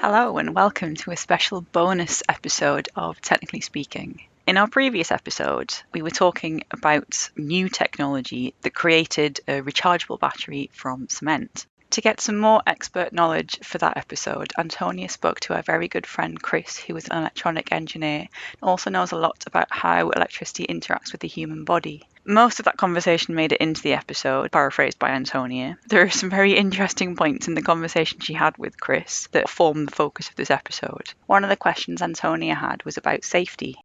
Hello, and welcome to a special bonus episode of Technically Speaking. In our previous episode, we were talking about new technology that created a rechargeable battery from cement. To get some more expert knowledge for that episode, Antonia spoke to our very good friend Chris, who is an electronic engineer and also knows a lot about how electricity interacts with the human body. Most of that conversation made it into the episode, paraphrased by Antonia. There are some very interesting points in the conversation she had with Chris that form the focus of this episode. One of the questions Antonia had was about safety.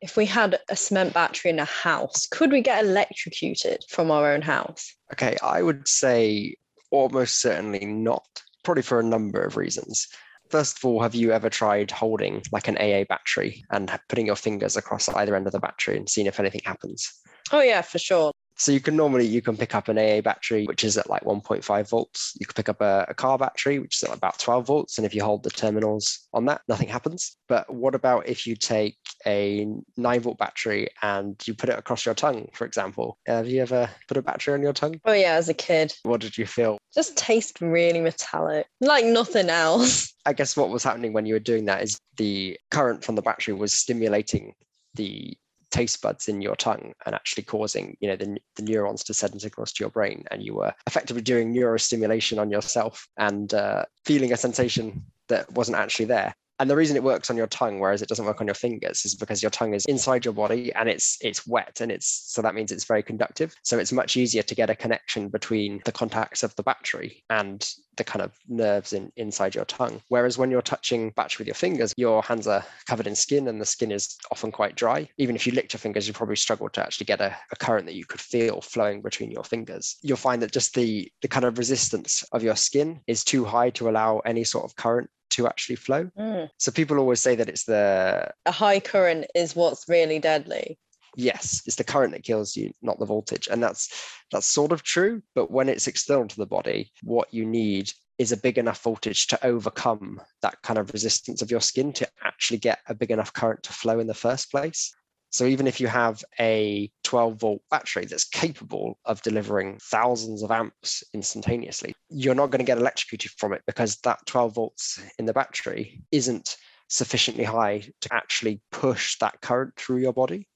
If we had a cement battery in a house, could we get electrocuted from our own house? Okay, I would say almost certainly not, probably for a number of reasons. First of all, have you ever tried holding like an AA battery and putting your fingers across either end of the battery and seeing if anything happens? Oh, yeah, for sure. So you can normally you can pick up an AA battery which is at like 1.5 volts. You can pick up a, a, car battery which is at about 12 volts, and if you hold the terminals on that, nothing happens. But what about if you take a 9 volt battery and you put it across your tongue, for example? Have you ever put a battery on your tongue? Oh yeah, as a kid. What did you feel? Just taste really metallic, like nothing else. I guess what was happening when you were doing that is the current from the battery was stimulating the taste buds in your tongue and actually causing you know the, the neurons to send signals to your brain and you were effectively doing neurostimulation on yourself and uh, feeling a sensation that wasn't actually there. And the reason it works on your tongue whereas it doesn't work on your fingers is because your tongue is inside your body and it's it's wet and it's so that means it's very conductive. So it's much easier to get a connection between the contacts of the battery and the kind of nerves in, inside your tongue whereas when you're touching batch with your fingers your hands are covered in skin and the skin is often quite dry even if you licked your fingers you probably struggle to actually get a, a current that you could feel flowing between your fingers you'll find that just the the kind of resistance of your skin is too high to allow any sort of current to actually flow. Mm. So people always say that it's the a high current is what's really deadly. Yes, it's the current that kills you, not the voltage. And that's that's sort of true, but when it's external to the body, what you need is a big enough voltage to overcome that kind of resistance of your skin to actually get a big enough current to flow in the first place. So even if you have a 12 volt battery that's capable of delivering thousands of amps instantaneously, you're not going to get electrocuted from it because that 12 volts in the battery isn't sufficiently high to actually push that current through your body.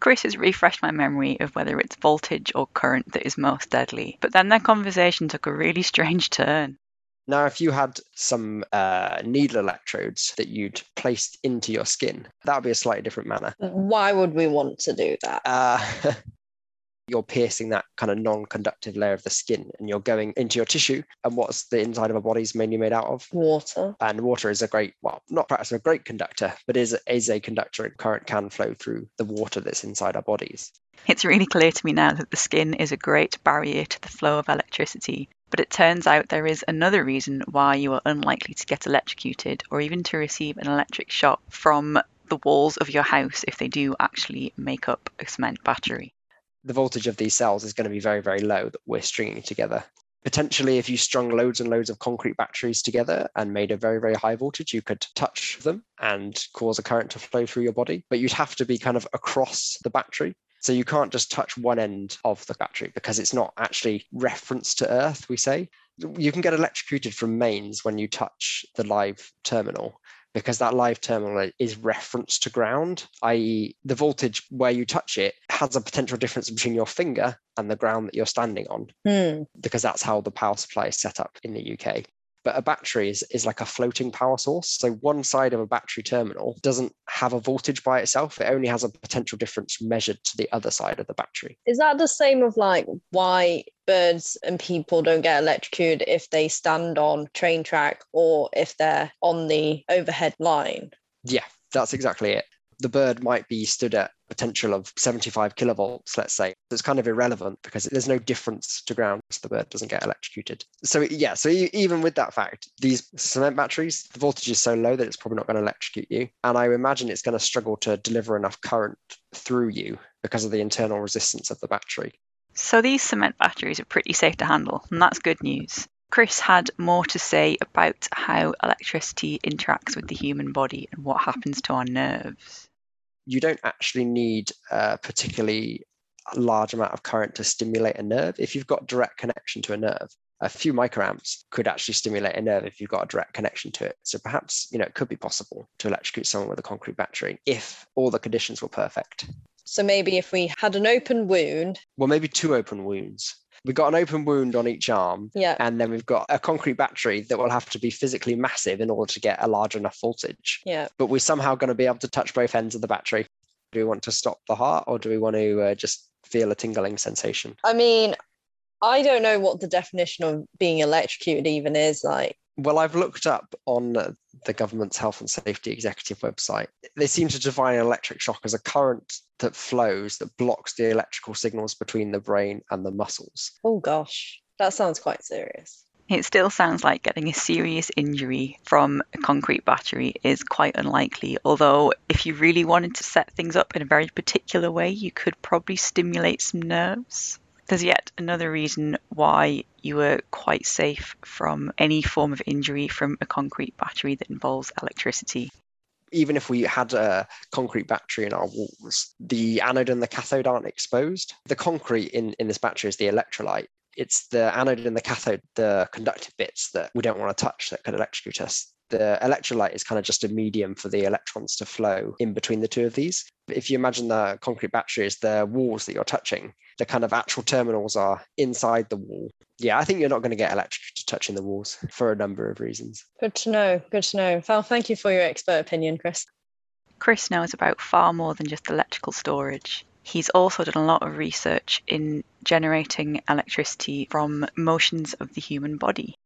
Chris has refreshed my memory of whether it's voltage or current that is most deadly, but then their conversation took a really strange turn. Now, if you had some uh, needle electrodes that you'd placed into your skin, that would be a slightly different manner. Why would we want to do that? Uh, you're piercing that kind of non-conductive layer of the skin and you're going into your tissue and what's the inside of a body is mainly made out of? Water. And water is a great well not perhaps a great conductor but is, is a conductor and current can flow through the water that's inside our bodies. It's really clear to me now that the skin is a great barrier to the flow of electricity but it turns out there is another reason why you are unlikely to get electrocuted or even to receive an electric shock from the walls of your house if they do actually make up a cement battery. The voltage of these cells is going to be very, very low that we're stringing together. Potentially, if you strung loads and loads of concrete batteries together and made a very, very high voltage, you could touch them and cause a current to flow through your body. But you'd have to be kind of across the battery. So you can't just touch one end of the battery because it's not actually referenced to Earth, we say. You can get electrocuted from mains when you touch the live terminal because that live terminal is referenced to ground, i.e., the voltage where you touch it has a potential difference between your finger and the ground that you're standing on, mm. because that's how the power supply is set up in the UK. But a battery is, is like a floating power source. So one side of a battery terminal doesn't have a voltage by itself. It only has a potential difference measured to the other side of the battery. Is that the same of like why birds and people don't get electrocuted if they stand on train track or if they're on the overhead line? Yeah, that's exactly it the bird might be stood at potential of 75 kilovolts, let's say. It's kind of irrelevant because there's no difference to ground, so the bird doesn't get electrocuted. So yeah, so even with that fact, these cement batteries, the voltage is so low that it's probably not going to electrocute you. And I imagine it's going to struggle to deliver enough current through you because of the internal resistance of the battery. So these cement batteries are pretty safe to handle, and that's good news. Chris had more to say about how electricity interacts with the human body and what happens to our nerves you don't actually need a particularly large amount of current to stimulate a nerve if you've got direct connection to a nerve a few microamps could actually stimulate a nerve if you've got a direct connection to it. So perhaps, you know, it could be possible to electrocute someone with a concrete battery if all the conditions were perfect. So maybe if we had an open wound. Well, maybe two open wounds. We've got an open wound on each arm. Yeah. And then we've got a concrete battery that will have to be physically massive in order to get a large enough voltage. Yeah. But we're somehow going to be able to touch both ends of the battery. Do we want to stop the heart or do we want to uh, just feel a tingling sensation? I mean, I don't know what the definition of being electrocuted even is like. Well, I've looked up on the government's health and safety executive website. They seem to define an electric shock as a current that flows that blocks the electrical signals between the brain and the muscles. Oh gosh, that sounds quite serious. It still sounds like getting a serious injury from a concrete battery is quite unlikely. Although, if you really wanted to set things up in a very particular way, you could probably stimulate some nerves. There's yet another reason why you are quite safe from any form of injury from a concrete battery that involves electricity. Even if we had a concrete battery in our walls, the anode and the cathode aren't exposed. The concrete in, in this battery is the electrolyte. It's the anode and the cathode, the conductive bits that we don't want to touch that could electrocute us the electrolyte is kind of just a medium for the electrons to flow in between the two of these. If you imagine the concrete battery as the walls that you're touching, the kind of actual terminals are inside the wall. Yeah, I think you're not going to get electrocuted touching the walls for a number of reasons. Good to know. Good to know. Well, thank you for your expert opinion, Chris. Chris knows about far more than just electrical storage. He's also done a lot of research in generating electricity from motions of the human body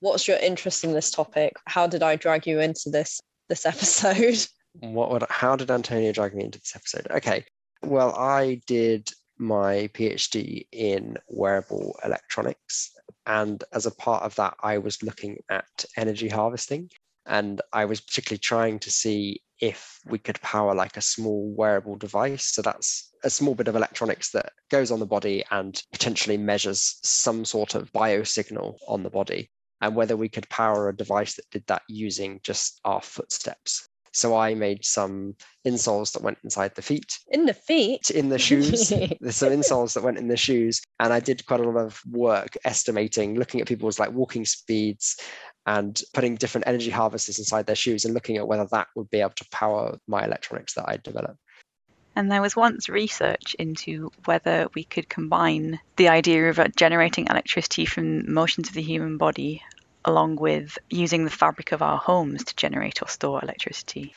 what's your interest in this topic? How did I drag you into this this episode? What would how did Antonia drag me into this episode? Okay. Well, I did my PhD in wearable electronics. And as a part of that, I was looking at energy harvesting. And I was particularly trying to see if we could power like a small wearable device. So that's a small bit of electronics that goes on the body and potentially measures some sort of biosignal on the body and whether we could power a device that did that using just our footsteps. So I made some insoles that went inside the feet. In the feet? In the shoes. There's some insoles that went in the shoes. And I did quite a lot of work estimating, looking at people's like walking speeds and putting different energy harvesters inside their shoes and looking at whether that would be able to power my electronics that I developed. And there was once research into whether we could combine the idea of uh, generating electricity from motions of the human body along with using the fabric of our homes to generate or store electricity.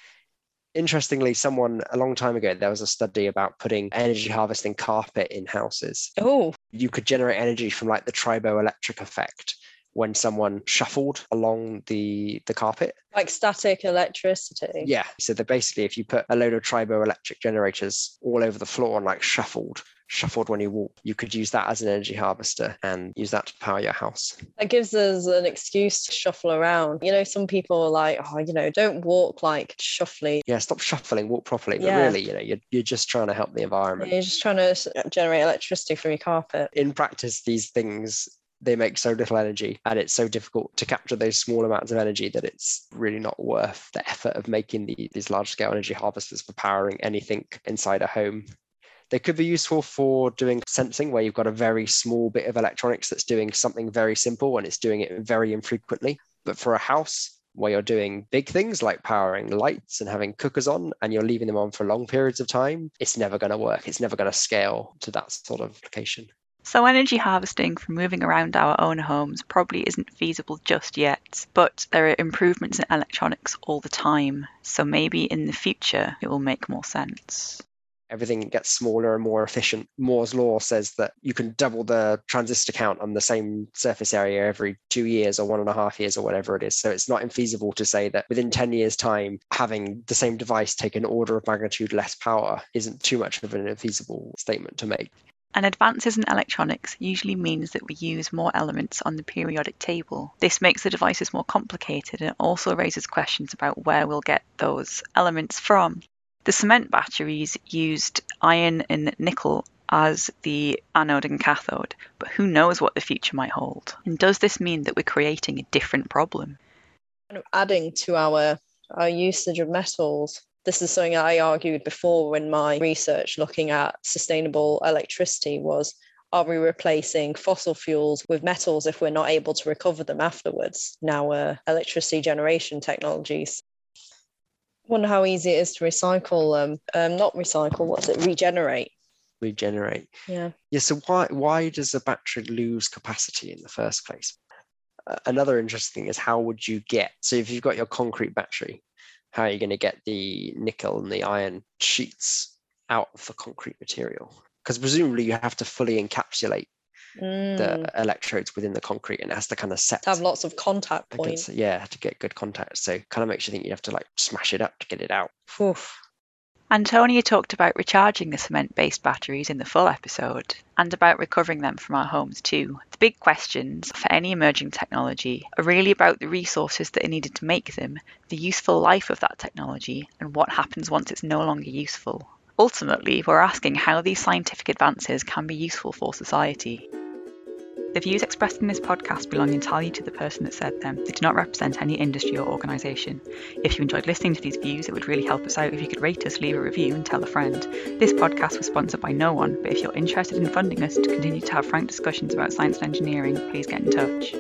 Interestingly, someone a long time ago, there was a study about putting energy harvesting carpet in houses. Oh. You could generate energy from like the triboelectric effect when someone shuffled along the the carpet. Like static electricity. Yeah so that basically if you put a load of triboelectric generators all over the floor and like shuffled shuffled when you walk you could use that as an energy harvester and use that to power your house. That gives us an excuse to shuffle around. You know some people are like oh you know don't walk like shuffly. Yeah stop shuffling walk properly. But yeah. really you know you're, you're just trying to help the environment. You're just trying to generate electricity from your carpet. In practice these things they make so little energy and it's so difficult to capture those small amounts of energy that it's really not worth the effort of making the, these large scale energy harvesters for powering anything inside a home. They could be useful for doing sensing where you've got a very small bit of electronics that's doing something very simple and it's doing it very infrequently. But for a house where you're doing big things like powering lights and having cookers on and you're leaving them on for long periods of time it's never going to work. It's never going to scale to that sort of application so, energy harvesting from moving around our own homes probably isn't feasible just yet, but there are improvements in electronics all the time, so maybe in the future it will make more sense. Everything gets smaller and more efficient. Moore's law says that you can double the transistor count on the same surface area every two years or one and a half years or whatever it is. So it's not infeasible to say that within 10 years' time, having the same device take an order of magnitude less power isn't too much of an infeasible statement to make. And advances in electronics usually means that we use more elements on the periodic table. This makes the devices more complicated and also raises questions about where we'll get those elements from. The cement batteries used iron and nickel as the anode and cathode, but who knows what the future might hold? And does this mean that we're creating a different problem? of Adding to our, our usage of metals, this is something I argued before when my research looking at sustainable electricity was are we replacing fossil fuels with metals if we're not able to recover them afterwards? Now, uh, electricity generation technologies. Wonder how easy it is to recycle. Um, um, not recycle. What's it? Regenerate. Regenerate. Yeah. Yeah. So why why does a battery lose capacity in the first place? Uh, another interesting thing is how would you get? So if you've got your concrete battery, how are you going to get the nickel and the iron sheets out of the concrete material? Because presumably you have to fully encapsulate Mm. the electrodes within the concrete and it has to kind of set to have lots of contact points. Yeah, to get good contact. So kind of makes you think you have to like smash it up to get it out. Oof. Antonia talked about recharging the cement based batteries in the full episode and about recovering them from our homes too. The big questions for any emerging technology are really about the resources that are needed to make them, the useful life of that technology, and what happens once it's no longer useful. Ultimately, we're asking how these scientific advances can be useful for society. The views expressed in this podcast belong entirely to the person that said them. They do not represent any industry or organisation. If you enjoyed listening to these views, it would really help us out if you could rate us, leave a review, and tell a friend. This podcast was sponsored by no one, but if you're interested in funding us to continue to have frank discussions about science and engineering, please get in touch.